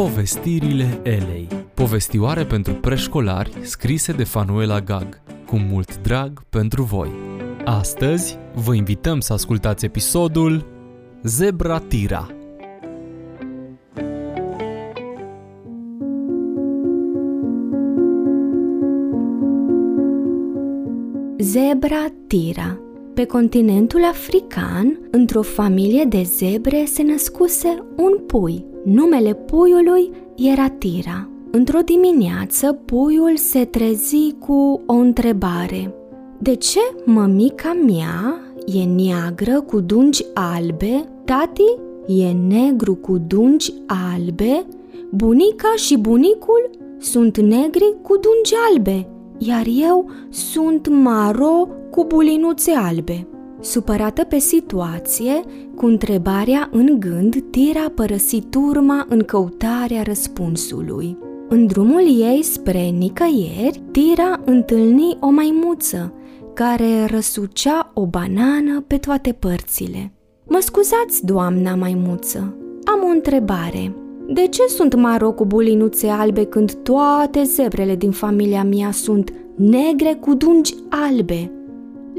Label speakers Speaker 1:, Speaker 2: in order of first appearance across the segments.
Speaker 1: Povestirile Elei. Povestioare pentru preșcolari scrise de Fanuela Gag. Cu mult drag pentru voi. Astăzi vă invităm să ascultați episodul Zebra Tira.
Speaker 2: Zebra Tira. Pe continentul african, într-o familie de zebre se născuse un pui. Numele puiului era Tira. Într-o dimineață, puiul se trezi cu o întrebare. De ce mămica mea e neagră cu dungi albe, tati e negru cu dungi albe, bunica și bunicul sunt negri cu dungi albe, iar eu sunt maro cu bulinuțe albe. Supărată pe situație, cu întrebarea în gând, Tira părăsi turma în căutarea răspunsului. În drumul ei spre nicăieri, Tira întâlni o maimuță care răsucea o banană pe toate părțile. Mă scuzați, doamna maimuță, am o întrebare. De ce sunt maro cu bulinuțe albe când toate zebrele din familia mea sunt negre cu dungi albe?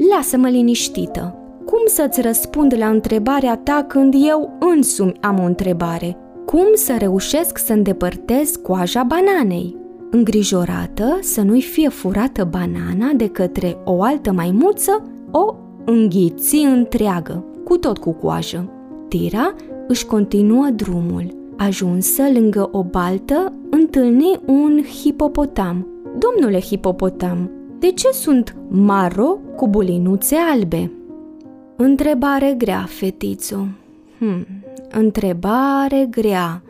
Speaker 2: Lasă-mă liniștită. Cum să-ți răspund la întrebarea ta când eu însumi am o întrebare? Cum să reușesc să îndepărtez coaja bananei? Îngrijorată să nu-i fie furată banana de către o altă maimuță, o înghiți întreagă, cu tot cu coajă. Tira își continuă drumul. Ajunsă lângă o baltă, întâlni un hipopotam. Domnule hipopotam, de ce sunt maro cu bulinuțe albe? Întrebare grea, fetițo. Hmm, întrebare grea,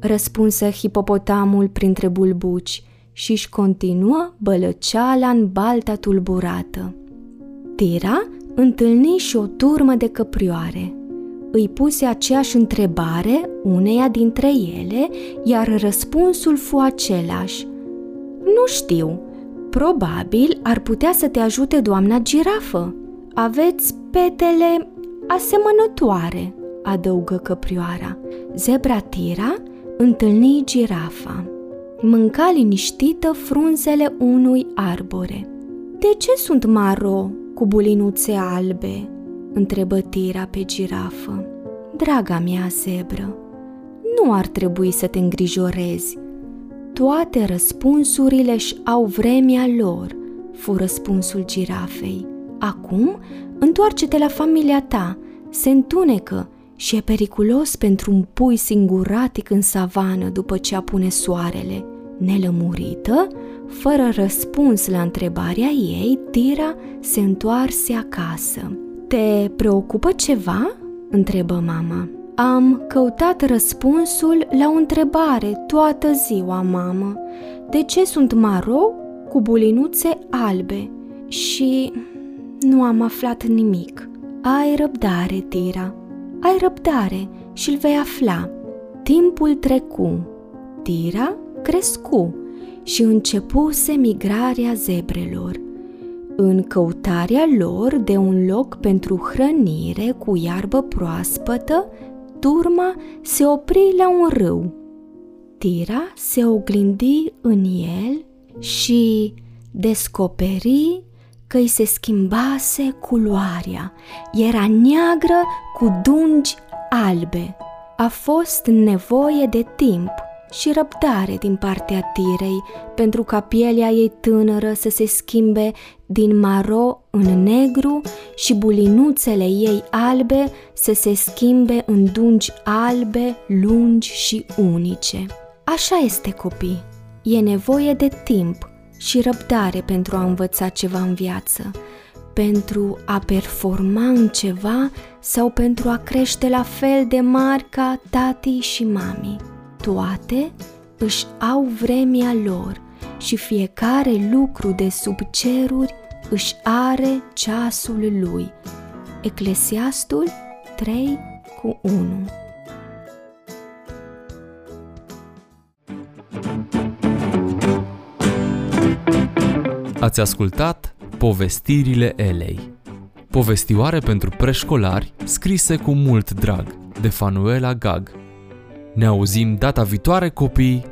Speaker 2: răspunse hipopotamul printre bulbuci și își continuă bălăceala în balta tulburată. Tira întâlni și o turmă de căprioare. Îi puse aceeași întrebare uneia dintre ele, iar răspunsul fu același. Nu știu, Probabil ar putea să te ajute doamna girafă. Aveți petele asemănătoare, adăugă căprioara. Zebra Tira întâlni girafa. Mânca liniștită frunzele unui arbore. De ce sunt maro cu bulinuțe albe?" întrebă Tira pe girafă. Draga mea zebră, nu ar trebui să te îngrijorezi, toate răspunsurile și au vremea lor, fu răspunsul girafei. Acum, întoarce-te la familia ta, se întunecă și e periculos pentru un pui singuratic în savană după ce apune soarele. Nelămurită, fără răspuns la întrebarea ei, Tira se întoarse acasă. Te preocupă ceva?" întrebă mama. Am căutat răspunsul la o întrebare toată ziua, mamă. De ce sunt maro cu bulinuțe albe? Și nu am aflat nimic. Ai răbdare, Tira. Ai răbdare și îl vei afla. Timpul trecu. Tira crescu și începuse migrarea zebrelor. În căutarea lor de un loc pentru hrănire cu iarbă proaspătă, turma se opri la un râu. Tira se oglindi în el și descoperi că îi se schimbase culoarea. Era neagră cu dungi albe. A fost nevoie de timp și răbdare din partea tirei pentru ca pielea ei tânără să se schimbe din maro în negru și bulinuțele ei albe să se schimbe în dungi albe, lungi și unice. Așa este, copii. E nevoie de timp și răbdare pentru a învăța ceva în viață, pentru a performa în ceva sau pentru a crește la fel de mari ca tati și mami. Toate își au vremea lor și fiecare lucru de sub ceruri își are ceasul lui. Eclesiastul 3 cu 1
Speaker 1: Ați ascultat Povestirile Elei Povestioare pentru preșcolari scrise cu mult drag de Fanuela Gag Ne auzim data viitoare, copii!